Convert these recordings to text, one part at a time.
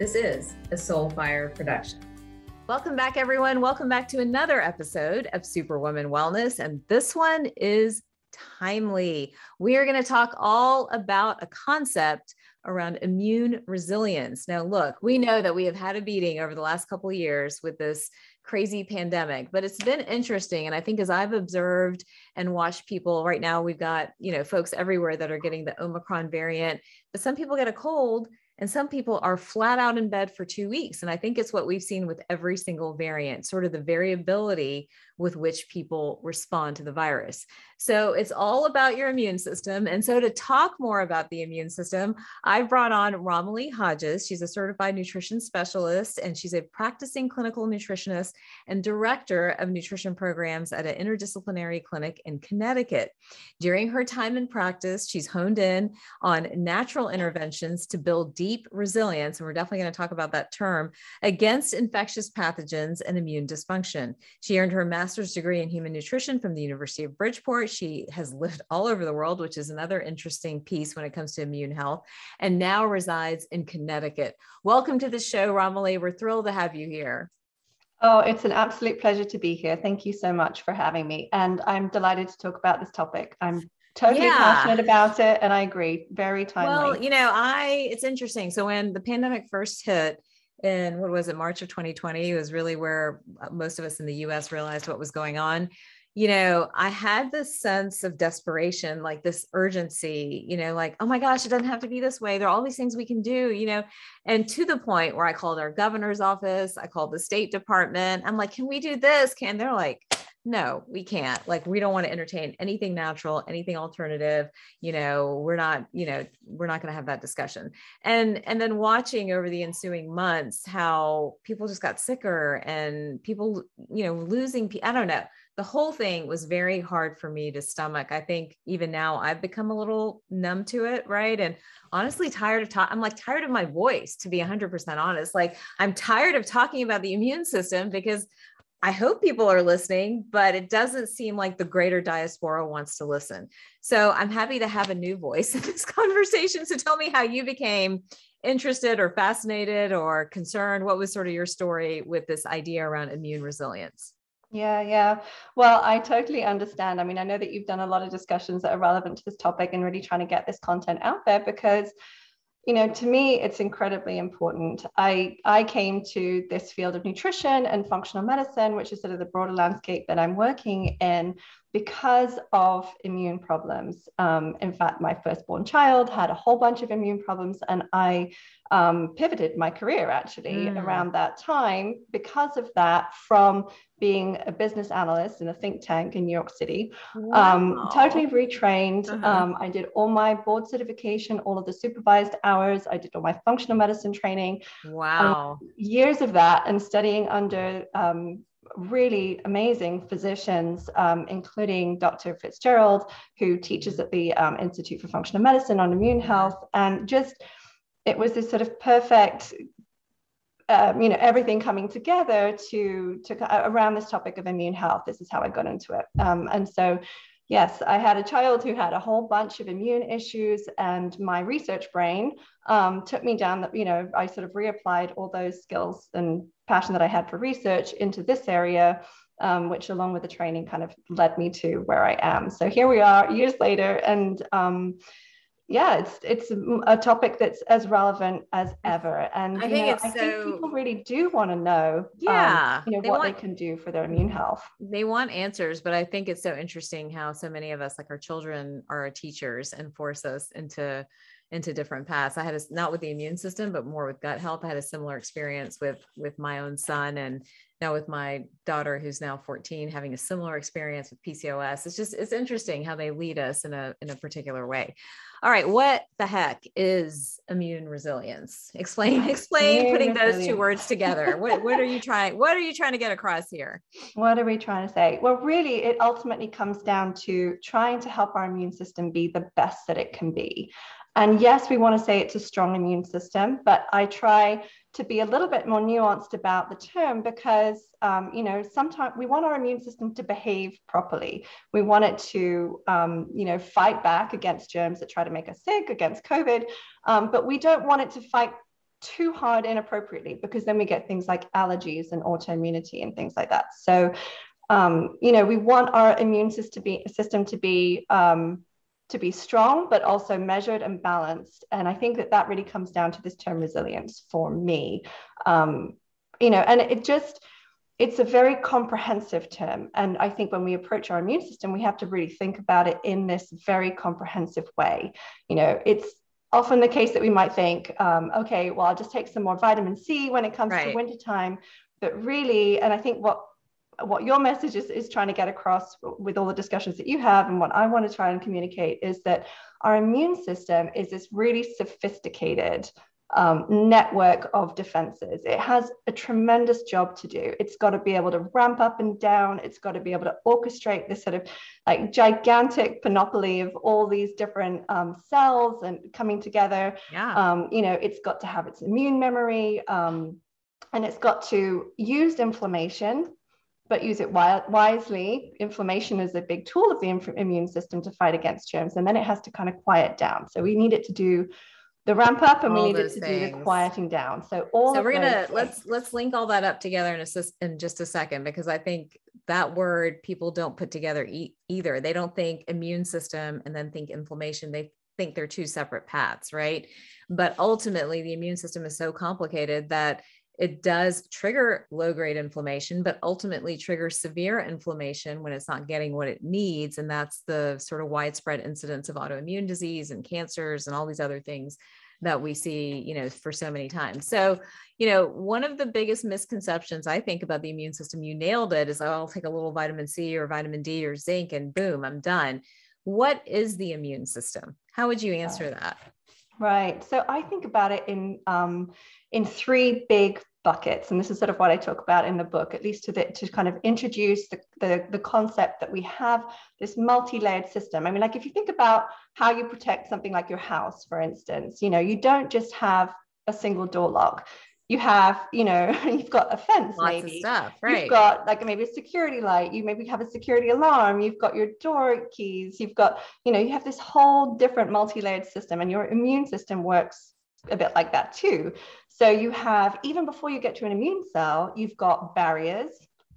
This is a Soulfire production. Welcome back, everyone. Welcome back to another episode of Superwoman Wellness. And this one is timely. We are going to talk all about a concept around immune resilience. Now, look, we know that we have had a beating over the last couple of years with this crazy pandemic, but it's been interesting. And I think as I've observed and watched people right now, we've got, you know, folks everywhere that are getting the Omicron variant, but some people get a cold and some people are flat out in bed for two weeks. And I think it's what we've seen with every single variant, sort of the variability with which people respond to the virus. So it's all about your immune system. And so to talk more about the immune system, I've brought on Romilly Hodges. She's a certified nutrition specialist and she's a practicing clinical nutritionist and director of nutrition programs at an interdisciplinary clinic in Connecticut. During her time in practice, she's honed in on natural interventions to build deep resilience. And we're definitely going to talk about that term against infectious pathogens and immune dysfunction. She earned her master's master's degree in human nutrition from the University of Bridgeport. She has lived all over the world, which is another interesting piece when it comes to immune health, and now resides in Connecticut. Welcome to the show, Romilly. We're thrilled to have you here. Oh, it's an absolute pleasure to be here. Thank you so much for having me. And I'm delighted to talk about this topic. I'm totally yeah. passionate about it and I agree. Very timely. Well, you know, I it's interesting. So when the pandemic first hit, in what was it march of 2020 was really where uh, most of us in the us realized what was going on. You know i had this sense of desperation like this urgency you know like oh my gosh it doesn't have to be this way. There are all these things we can do you know? And to the point where i called our governor's office i called the state department. I'm like can we do this? Can they're like no we can't. Like we don't want to entertain anything natural anything alternative you know we're not you know we're not going to have that discussion. And and then watching over the ensuing months how people just got sicker and people you know losing i don't know. The whole thing was very hard for me to stomach. I think even now i've become a little numb to it right? And honestly tired of talking i'm like tired of my voice to be 100% honest. Like i'm tired of talking about the immune system because I hope people are listening, but it doesn't seem like the greater diaspora wants to listen. So I'm happy to have a new voice in this conversation. So tell me how you became interested or fascinated or concerned. What was sort of your story with this idea around immune resilience? Yeah, yeah. Well, I totally understand. I mean, I know that you've done a lot of discussions that are relevant to this topic and really trying to get this content out there because you know to me it's incredibly important i i came to this field of nutrition and functional medicine which is sort of the broader landscape that i'm working in because of immune problems. Um, in fact, my firstborn child had a whole bunch of immune problems, and I um, pivoted my career actually mm. around that time because of that from being a business analyst in a think tank in New York City. Um, wow. Um, totally retrained. Uh-huh. Um, I did all my board certification, all of the supervised hours. I did all my functional medicine training. Wow. Um, years of that and studying under um, really amazing physicians, um, including Dr. Fitzgerald, who teaches at the um, Institute for Functional Medicine on immune health. And just, it was this sort of perfect, um, you know, everything coming together to, to uh, around this topic of immune health. This is how I got into it. Um, and so, yes, I had a child who had a whole bunch of immune issues, and my research brain um, took me down that, you know, I sort of reapplied all those skills and passion that I had for research into this area, um, which along with the training kind of led me to where I am. So here we are years later. And um, yeah, it's it's a topic that's as relevant as ever. And I think know, I so, think people really do want to know, um, yeah, um, you know, they what want, they can do for their immune health. They want answers, but I think it's so interesting how so many of us, like our children, are our teachers and force us into into different paths. I had a, not with the immune system, but more with gut health. I had a similar experience with with my own son, and now with my daughter who's now 14 having a similar experience with pcos it's just it's interesting how they lead us in a in a particular way. All right what the heck is immune resilience? Explain explain immune putting resilience. those two words together. What, what are you trying what are you trying to get across here? What are we trying to say? Well really it ultimately comes down to trying to help our immune system be the best that it can be and yes, we want to say it's a strong immune system, but I try to be a little bit more nuanced about the term because um, you know sometimes we want our immune system to behave properly. We want it to um, you know fight back against germs that try to make us sick against covid um, but we don't want it to fight too hard inappropriately because then we get things like allergies and autoimmunity and things like that. So um, you know we want our immune system to be system to be um, to be strong, but also measured and balanced. And I think that that really comes down to this term resilience for me. Um, you know, and it just, it's a very comprehensive term. And I think when we approach our immune system, we have to really think about it in this very comprehensive way. You know, it's often the case that we might think, um, okay, well, I'll just take some more vitamin C when it comes right. to wintertime. But really, and I think what what your message is, is trying to get across with all the discussions that you have and what i want to try and communicate is that our immune system is this really sophisticated um, network of defenses. It has a tremendous job to do. It's got to be able to ramp up and down. It's got to be able to orchestrate this sort of like gigantic panoply of all these different um, cells and coming together. Yeah. Um, you know, it's got to have its immune memory um, and it's got to use inflammation but use it wisely. Inflammation is a big tool of the immune system to fight against germs, and then it has to kind of quiet down. So we need it to do the ramp up, and all we need it to things. do the quieting down. So all. So we're gonna let's let's link all that up together in a in just a second because I think that word people don't put together e- either. They don't think immune system and then think inflammation. They think they're two separate paths, right? But ultimately, the immune system is so complicated that it does trigger low grade inflammation, but ultimately triggers severe inflammation when it's not getting what it needs. And that's the sort of widespread incidence of autoimmune disease and cancers and all these other things that we see, you know, for so many times. So, you know, one of the biggest misconceptions I think about the immune system, you nailed it, is oh, I'll take a little vitamin C or vitamin D or zinc and boom, I'm done. What is the immune system? How would you answer that? Right. So I think about it in um, in three big buckets and this is sort of what i talk about in the book at least to the, to kind of introduce the, the, the concept that we have this multi-layered system. I mean like if you think about how you protect something like your house for instance you know you don't just have a single door lock. You have you know you've got a fence Lots maybe. stuff, right. you've got like maybe a security light. You maybe have a security alarm. You've got your door keys. You've got you know you have this whole different multi-layered system and your immune system works a bit like that too. So you have, even before you get to an immune cell, you've got barriers,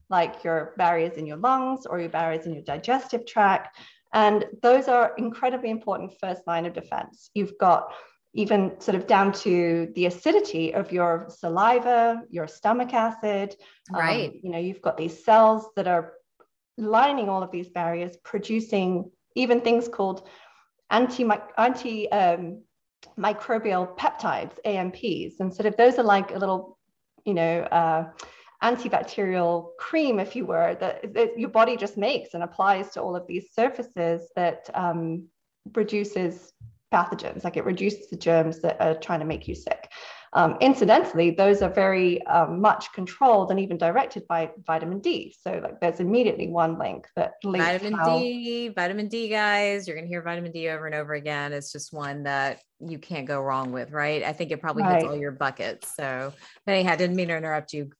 like your barriers in your lungs or your barriers in your digestive tract. And those are incredibly important first line of defense. You've got even sort of down to the acidity of your saliva, your stomach acid. Um, right. Um, you know, you've got these cells that are lining all of these barriers, producing even things called anti, anti um, microbial peptides, AMPs. And sort of those are like a little, you know, uh, antibacterial cream, if you were, that, that, your body just makes and applies to all of these surfaces that um, reduces pathogens, like it reduces the germs that are trying to make you sick. Um, incidentally, those are very um, much controlled and even directed by vitamin D. So, like, there's immediately one link that links vitamin how... D, vitamin D, guys. You're going to hear vitamin D over and over again. It's just one that you can't go wrong with, right? I think it probably right. hits all your buckets. So, but anyhow, didn't mean to interrupt you.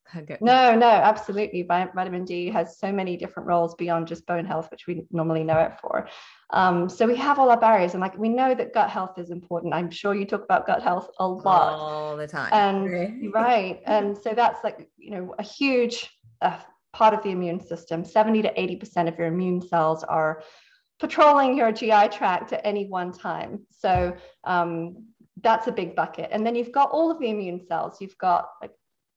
No, no, absolutely. Vitamin D has so many different roles beyond just bone health, which we normally know it for. Um, so we have all our barriers, and like we know that gut health is important. I'm sure you talk about gut health a lot all the time. And right, and so that's like you know a huge uh, part of the immune system. Seventy to eighty percent of your immune cells are patrolling your GI tract at any one time. So um, that's a big bucket. And then you've got all of the immune cells. You've got like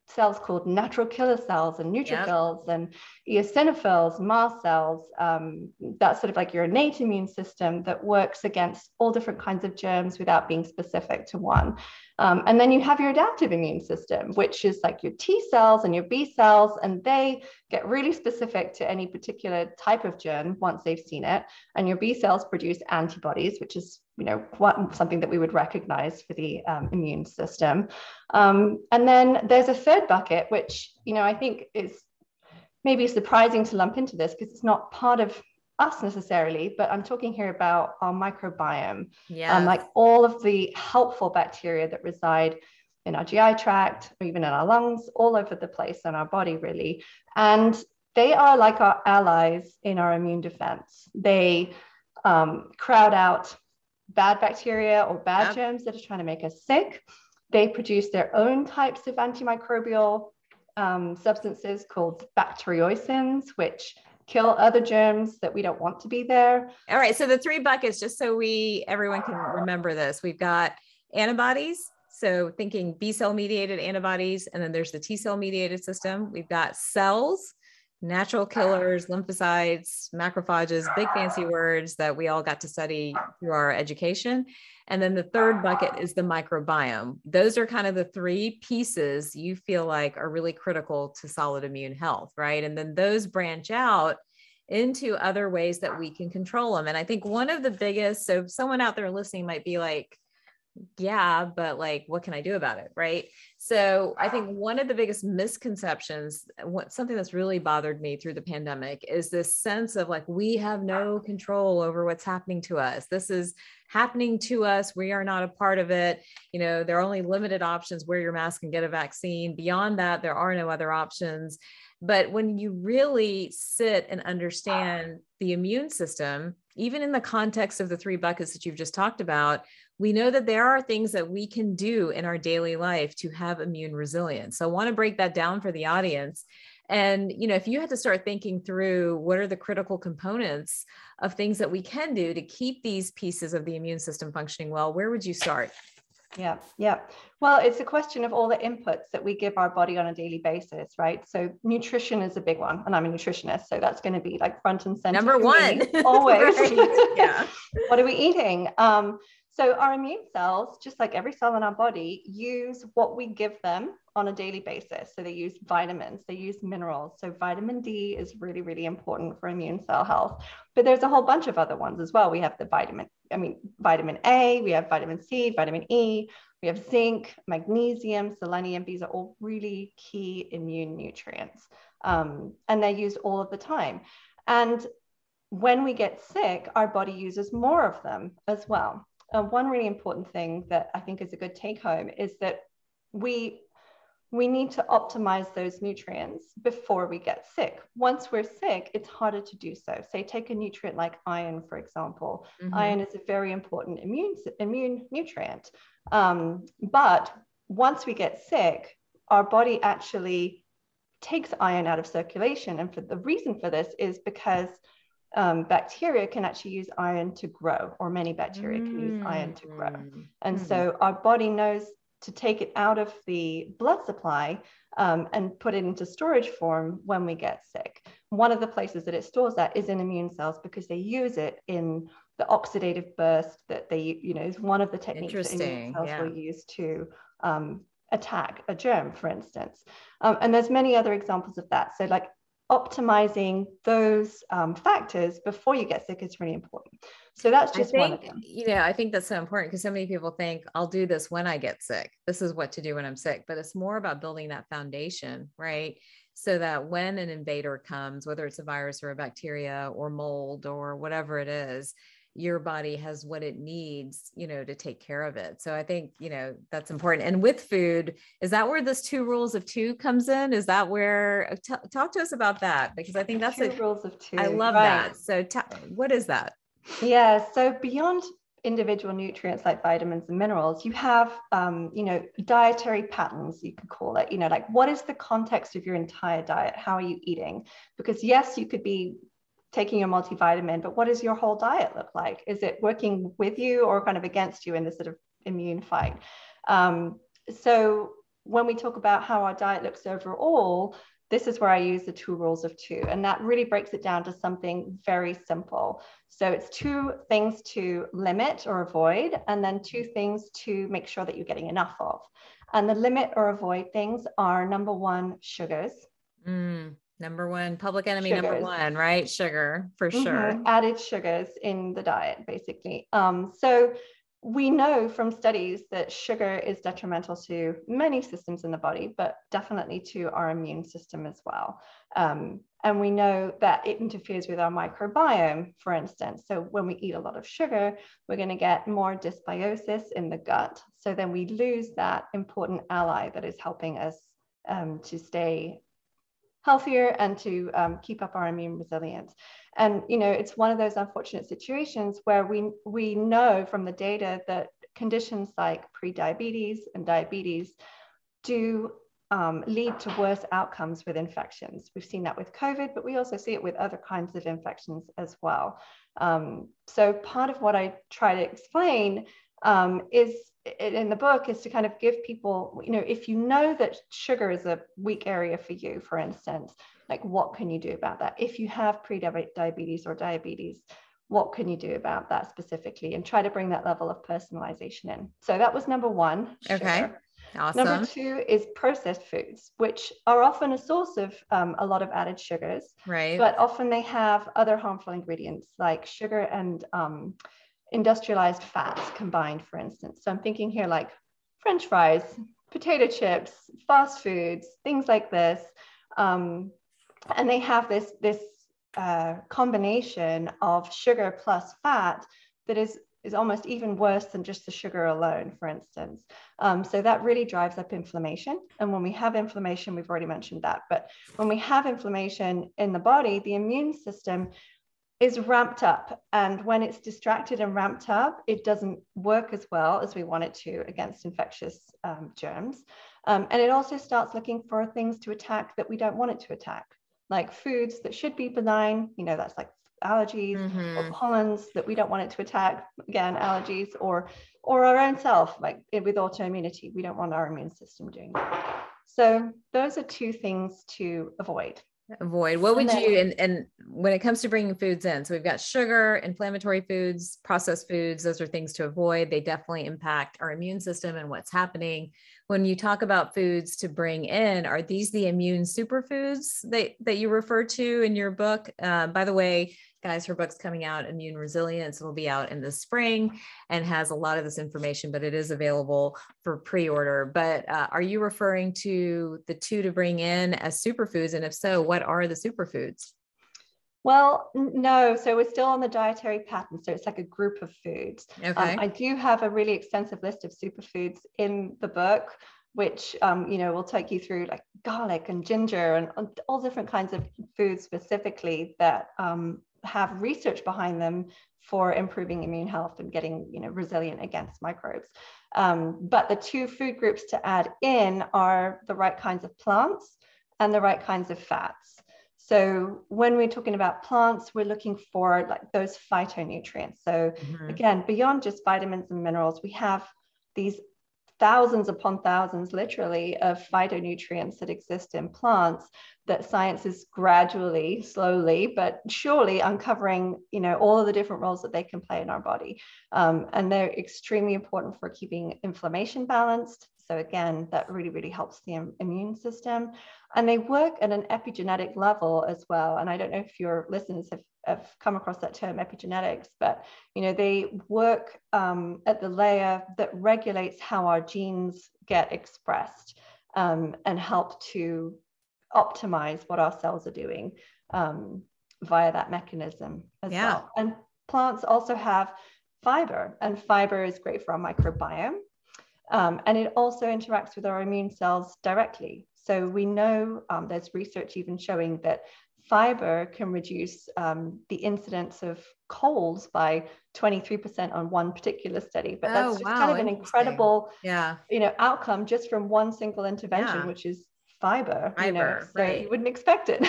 cells called natural killer cells and neutrophils and eosinophils, mast cells. Um, that's sort of like your innate immune system that works against all different kinds of germs without being specific to one. Um, and then you have your adaptive immune system, which is like your T cells and your B cells, and they get really specific to any particular type of germ once they've seen it. And your B cells produce antibodies, which is you know something that we would recognize for the um, immune system. Um, and then there's a third bucket, which you know I think is maybe surprising to lump into this because it's not part of us necessarily, but I'm talking here about our microbiome. Yeah. Um, like all of the helpful bacteria that reside in our GI tract or even in our lungs, all over the place in our body, really. And they are like our allies in our immune defense. They um, crowd out bad bacteria or bad yep. germs that are trying to make us sick. They produce their own types of antimicrobial um, substances called bacteriocins, which kill other germs that we don't want to be there. All right. So the three buckets, just so we everyone can remember this, we've got antibodies. So thinking B cell mediated antibodies, and then there's the T cell mediated system. We've got cells, natural ah. killers, lymphocytes, macrophages, big fancy ah. words that we all got to study through our education. And then the third bucket is the microbiome. Those are kind of the three pieces you feel like are really critical to solid immune health, right? And then those branch out into other ways that we can control them. And I think one of the biggest, so someone out there listening might be like, yeah, but like, what can I do about it? Right. So I think one of the biggest misconceptions, what something that's really bothered me through the pandemic is this sense of like, we have no control over what's happening to us. This is happening to us. We are not a part of it. You know, there are only limited options wear your mask and get a vaccine. Beyond that, there are no other options. But when you really sit and understand the immune system, even in the context of the three buckets that you've just talked about, we know that there are things that we can do in our daily life to have immune resilience. So I want to break that down for the audience. And, you know, if you had to start thinking through what are the critical components of things that we can do to keep these pieces of the immune system functioning well, where would you start? Yeah, yeah. Well, it's a question of all the inputs that we give our body on a daily basis, right? So nutrition is a big one, and I'm a nutritionist, so that's going to be like front and center. Number one, always. yeah. what are we eating? Um, so our immune cells, just like every cell in our body, use what we give them on a daily basis. So they use vitamins, they use minerals. So vitamin D is really, really important for immune cell health. But there's a whole bunch of other ones as well. We have the vitamin, I mean, vitamin A, we have vitamin C, vitamin E, we have zinc, magnesium, selenium. These are all really key immune nutrients. Um, and they're used all of the time. And when we get sick, our body uses more of them as well uh, one really important thing that I think is a good take home is that we we need to optimize those nutrients before we get sick. Once we're sick, it's harder to do so. Say, take a nutrient like iron, for example. Mm-hmm. Iron is a very important immune, immune nutrient. Um, but once we get sick, our body actually takes iron out of circulation. And for the reason for this is because um, bacteria can actually use iron to grow, or many bacteria mm. can use iron to grow. Mm. And mm. so our body knows to take it out of the blood supply um, and put it into storage form when we get sick. One of the places that it stores that is in immune cells because they use it in the oxidative burst that they, you know, is one of the techniques that immune cells yeah. will use to um, attack a germ, for instance. Um, and there's many other examples of that. So like optimizing those um, factors before you get sick is really important. So that's just think, one of them. Yeah, I think that's so important because so many people think I'll do this when I get sick. This is what to do when I'm sick, but it's more about building that foundation, right? So that when an invader comes, whether it's a virus or a bacteria or mold or whatever it is, your body has what it needs you know to take care of it. So i think you know that's important. And with food is that where this two rules of two comes in? Is that where t- talk to us about that because i think that's two a rules of two i love right. that. So t- what is that? Yeah so beyond individual nutrients like vitamins and minerals you have um, you know dietary patterns you could call it. You know like what is the context of your entire diet? How are you eating? Because yes you could be taking your multivitamin, but what does your whole diet look like? Is it working with you or kind of against you in this sort of immune fight? Um, so when we talk about how our diet looks overall, this is where I use the two rules of two. And that really breaks it down to something very simple. So it's two things to limit or avoid, and then two things to make sure that you're getting enough of. And the limit or avoid things are number one, sugars. Mm, number one, public enemy sugars. number one, right? Sugar for mm-hmm. sure. Added sugars in the diet, basically. Um, so we know from studies that sugar is detrimental to many systems in the body, but definitely to our immune system as well. Um, and we know that it interferes with our microbiome, for instance. So when we eat a lot of sugar, we're going to get more dysbiosis in the gut. So then we lose that important ally that is helping us um, to stay healthier and to um, keep up our immune resilience. And you know, it's one of those unfortunate situations where we we know from the data that conditions like prediabetes and diabetes do um, lead to worse outcomes with infections. We've seen that with COVID, but we also see it with other kinds of infections as well. Um, so part of what I try to explain um, is in the book is to kind of give people, you know, if you know that sugar is a weak area for you, for instance, like what can you do about that? If you have pre-diabetes or diabetes, what can you do about that specifically? And try to bring that level of personalization in. So that was number one. Sugar. Okay. Awesome. Number two is processed foods, which are often a source of um, a lot of added sugars. Right. But often they have other harmful ingredients like sugar and um, industrialized fats combined, for instance. So I'm thinking here like French fries, potato chips, fast foods, things like this. Um, and they have this, this uh, combination of sugar plus fat that is, is almost even worse than just the sugar alone, for instance. Um, so that really drives up inflammation. And when we have inflammation, we've already mentioned that, but when we have inflammation in the body, the immune system is ramped up. And when it's distracted and ramped up, it doesn't work as well as we want it to against infectious um, germs. Um, and it also starts looking for things to attack that we don't want it to attack, like foods that should be benign, you know, that's like allergies mm-hmm. or pollens that we don't want it to attack, again, allergies, or or our own self, like with autoimmunity, we don't want our immune system doing that. So those are two things to avoid avoid. What would then, you and, and when it comes to bringing foods in so we've got sugar inflammatory foods processed foods those are things to avoid. They definitely impact our immune system and what's happening. When you talk about foods to bring in are these the immune superfoods that, that you refer to in your book? Uh, by the way guys, her book's coming out, Immune Resilience, will be out in the spring and has a lot of this information, but it is available for pre-order. But uh, are you referring to the two to bring in as superfoods? And if so, what are the superfoods? Well, no. So we're still on the dietary pattern. So it's like a group of foods. Um, okay. Um, I do have a really extensive list of superfoods in the book, which um, you know will take you through like garlic and ginger and all different kinds of foods specifically that um, have research behind them for improving immune health and getting you know resilient against microbes. Um, but the two food groups to add in are the right kinds of plants and the right kinds of fats. So when we're talking about plants we're looking for like those phytonutrients. So mm-hmm. again beyond just vitamins and minerals we have these thousands upon thousands, literally, of phytonutrients that exist in plants that science is gradually, slowly, but surely uncovering, you know, all of the different roles that they can play in our body. Um, and they're extremely important for keeping inflammation balanced, so again, that really, really helps the immune system. And they work at an epigenetic level as well. And I don't know if your listeners have, have come across that term epigenetics, but you know, they work um, at the layer that regulates how our genes get expressed um, and help to optimize what our cells are doing um, via that mechanism as yeah. well. And plants also have fiber, and fiber is great for our microbiome. Um, and it also interacts with our immune cells directly. So we know um, there's research even showing that fiber can reduce um, the incidence of colds by 23% on one particular study. But that's oh, just wow, kind of an incredible yeah. you know, outcome just from one single intervention, yeah. which is fiber. Fiber, you know, so right. you wouldn't expect it.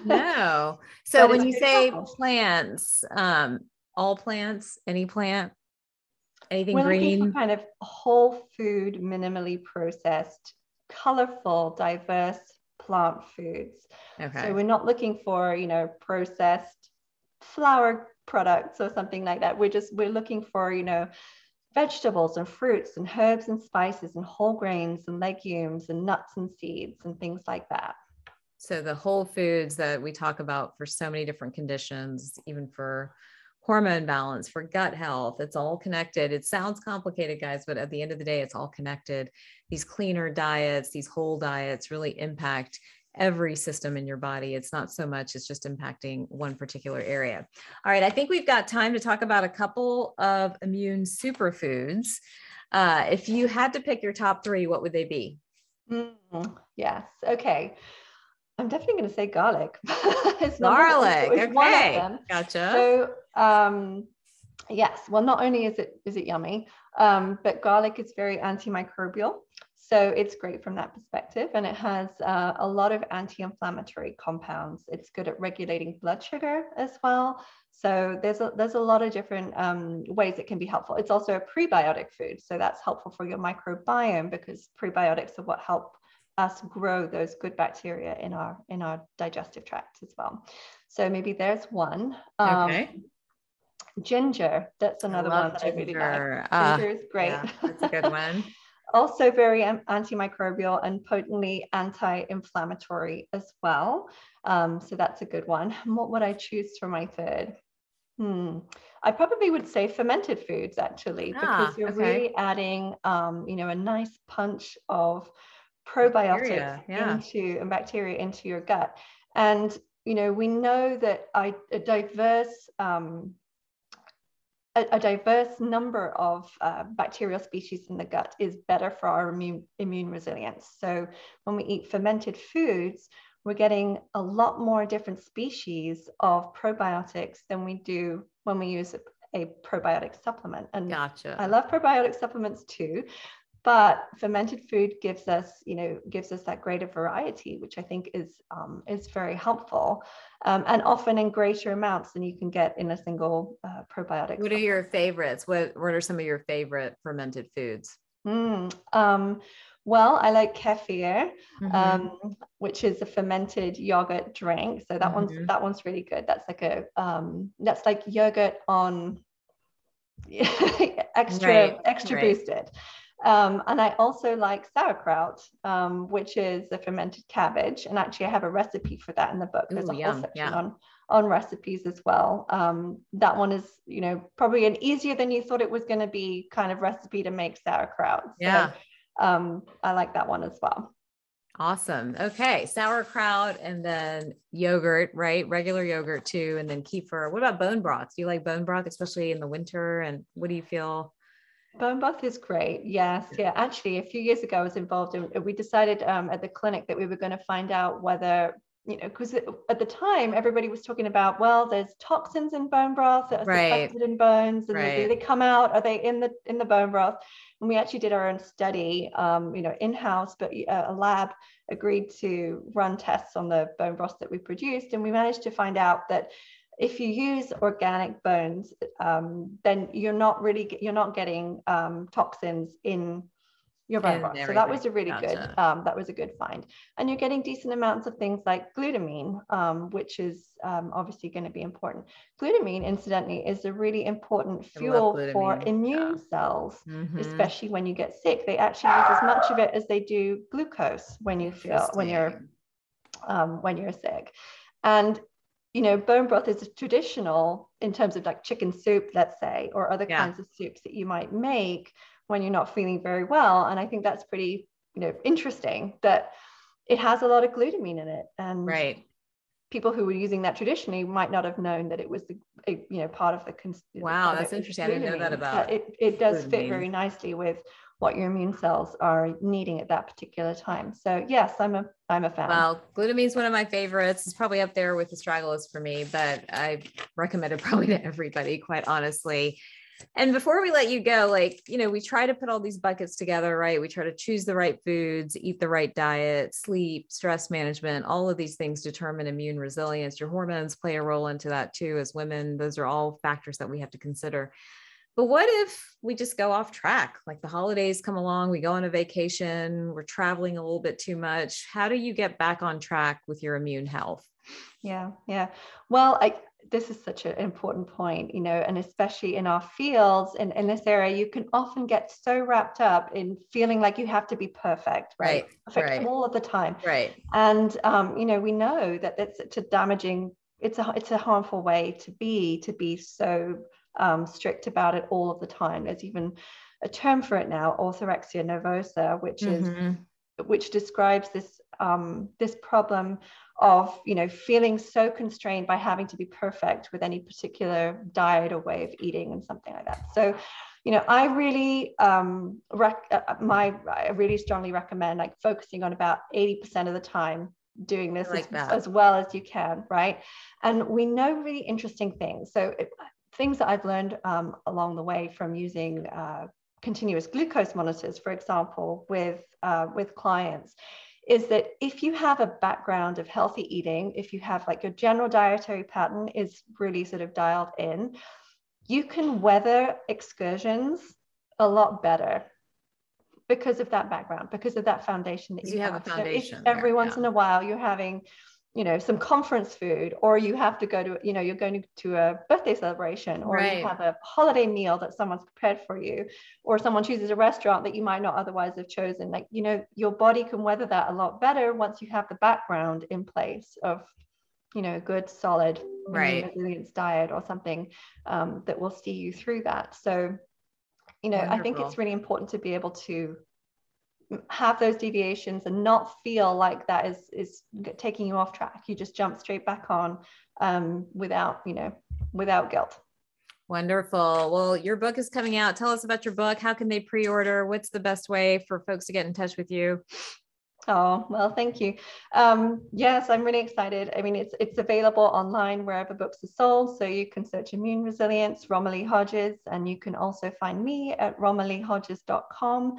no. So when you say plants, um, all plants, any plant, anything We're green kind of whole food minimally processed colorful, diverse plant foods. Okay. So we're not looking for, you know, processed flour products or something like that. We're just we're looking for, you know, vegetables and fruits and herbs and spices and whole grains and legumes and nuts and seeds and things like that. So the whole foods that we talk about for so many different conditions, even for hormone balance, for gut health, it's all connected. It sounds complicated, guys, but at the end of the day, it's all connected. These cleaner diets, these whole diets really impact every system in your body. It's not so much, it's just impacting one particular area. All right, I think we've got time to talk about a couple of immune superfoods. Uh, if you had to pick your top three, what would they be? Mm, yes. Okay. I'm definitely going to say garlic. it's garlic. It's okay. Gotcha. So, um, yes. Well, not only is it is it yummy, um, but garlic is very antimicrobial. So it's great from that perspective, and it has uh, a lot of anti-inflammatory compounds. It's good at regulating blood sugar as well. So there's a there's a lot of different um, ways it can be helpful. It's also a prebiotic food, so that's helpful for your microbiome because prebiotics are what help us grow those good bacteria in our in our digestive tract as well. So maybe there's one. Um, okay. Ginger, that's another one that ginger. I really like. Uh, ginger is great. Yeah, that's a good one. also very antimicrobial and potently anti-inflammatory as well. Um, so that's a good one. what would I choose for my third? Hmm. I probably would say fermented foods actually, ah, because you're okay. really adding, um, you know, a nice punch of probiotics yeah. into and bacteria into your gut. And you know, we know that I, a diverse um, a, a, diverse number of uh, bacterial species in the gut is better for our immune, immune resilience. So when we eat fermented foods, we're getting a lot more different species of probiotics than we do when we use a, a probiotic supplement. And gotcha. I love probiotic supplements too, but fermented food gives us you know gives us that greater variety which i think is um, is very helpful um, and often in greater amounts than you can get in a single uh, probiotic what are your favorites what, what are some of your favorite fermented foods mm, um, well, I like kefir, mm-hmm. um, which is a fermented yogurt drink. So that mm-hmm. one's that one's really good. That's like a um, that's like yogurt on extra right. extra right. boosted. Um, and I also like sauerkraut, um, which is a fermented cabbage. And actually, I have a recipe for that in the book. There's Ooh, a whole section yeah. on on recipes as well. Um, that one is, you know, probably an easier than you thought it was going to be kind of recipe to make sauerkraut. So, yeah. Um, I like that one as well. Awesome. Okay. Sauerkraut and then yogurt, right? Regular yogurt too. And then kefir. What about bone broth? Do you like bone broth, especially in the winter? And what do you feel? Bone broth is great. Yes. Yeah. Actually, a few years ago, I was involved in, we decided um, at the clinic that we were going to find out whether, you know, because at the time, everybody was talking about, well, there's toxins in bone broth that are right. in bones and right. they, they come out, are they in the, in the bone broth? And we actually did our own study, um, you know, in-house, but uh, a lab agreed to run tests on the bone broth that we produced. And we managed to find out that if you use organic bones, um, then you're not really you're not getting um, toxins in your bone broth. So that was a really gotcha. good um, that was a good find. And you're getting decent amounts of things like glutamine, um, which is um, obviously going to be important. Glutamine, incidentally, is a really important fuel for immune yeah. cells, mm-hmm. especially when you get sick. They actually use as much of it as they do glucose when you feel when you're um, when you're sick. And you know, bone broth is traditional in terms of like chicken soup, let's say, or other yeah. kinds of soups that you might make when you're not feeling very well. And I think that's pretty, you know, interesting that it has a lot of glutamine in it. And right. People who were using that traditionally might not have known that it was the, you know, part of the. Cons- wow, that's interesting. I didn't know that about. It, it does fit very nicely with what your immune cells are needing at that particular time. So yes, I'm a I'm a fan. Well, glutamine is one of my favorites. It's probably up there with astragalus for me, but I recommend it probably to everybody, quite honestly. And before we let you go, like, you know, we try to put all these buckets together, right? We try to choose the right foods, eat the right diet, sleep, stress management, all of these things determine immune resilience. Your hormones play a role into that too as women. Those are all factors that we have to consider. But what if we just go off track? Like the holidays come along, we go on a vacation, we're traveling a little bit too much. How do you get back on track with your immune health? Yeah, yeah. Well, I this is such an important point, you know, and especially in our fields and in this area, you can often get so wrapped up in feeling like you have to be perfect, right? right perfect right. all of the time. Right. And um, you know, we know that it's a damaging, it's a it's a harmful way to be, to be so um, strict about it all of the time. There's even a term for it now, orthorexia nervosa, which mm-hmm. is which describes this um, this problem of you know feeling so constrained by having to be perfect with any particular diet or way of eating and something like that. So you know i really um rec- uh, uh, my i really strongly recommend like focusing on about 80% of the time doing this like as, as, well as you can right? And we know really interesting things. So it, things that i've learned um, along the way from using uh, continuous glucose monitors for example with uh, with clients is that if you have a background of healthy eating, if you have like your general dietary pattern is really sort of dialed in, you can weather excursions a lot better because of that background, because of that foundation that you, you have. have. a foundation. So every once in a while you're having you know some conference food or you have to go to you know you're going to a birthday celebration or right. you have a holiday meal that someone's prepared for you or someone chooses a restaurant that you might not otherwise have chosen like you know your body can weather that a lot better once you have the background in place of you know a good solid right. resilience diet or something um, that will see you through that so you know Wonderful. i think it's really important to be able to have those deviations and not feel like that is is taking you off track. You just jump straight back on um, without you know without guilt. Wonderful. Well your book is coming out. Tell us about your book. How can they pre-order? What's the best way for folks to get in touch with you? Oh, well, thank you. Um, yes, I'm really excited. I mean, it's it's available online wherever books are sold. So you can search Immune Resilience, Romilly Hodges, and you can also find me at romillyhodges.com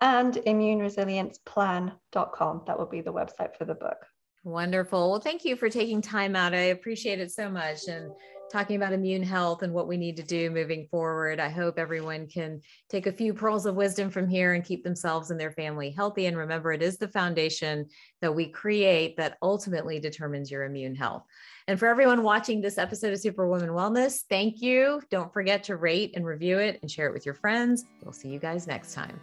and immuneresilienceplan.com. That will be the website for the book. Wonderful. Well, thank you for taking time out. I appreciate it so much. And talking about immune health and what we need to do moving forward. I hope everyone can take a few pearls of wisdom from here and keep themselves and their family healthy. And remember, it is the foundation that we create that ultimately determines your immune health. And for everyone watching this episode of Superwoman Wellness, thank you. Don't forget to rate and review it and share it with your friends. We'll see you guys next time.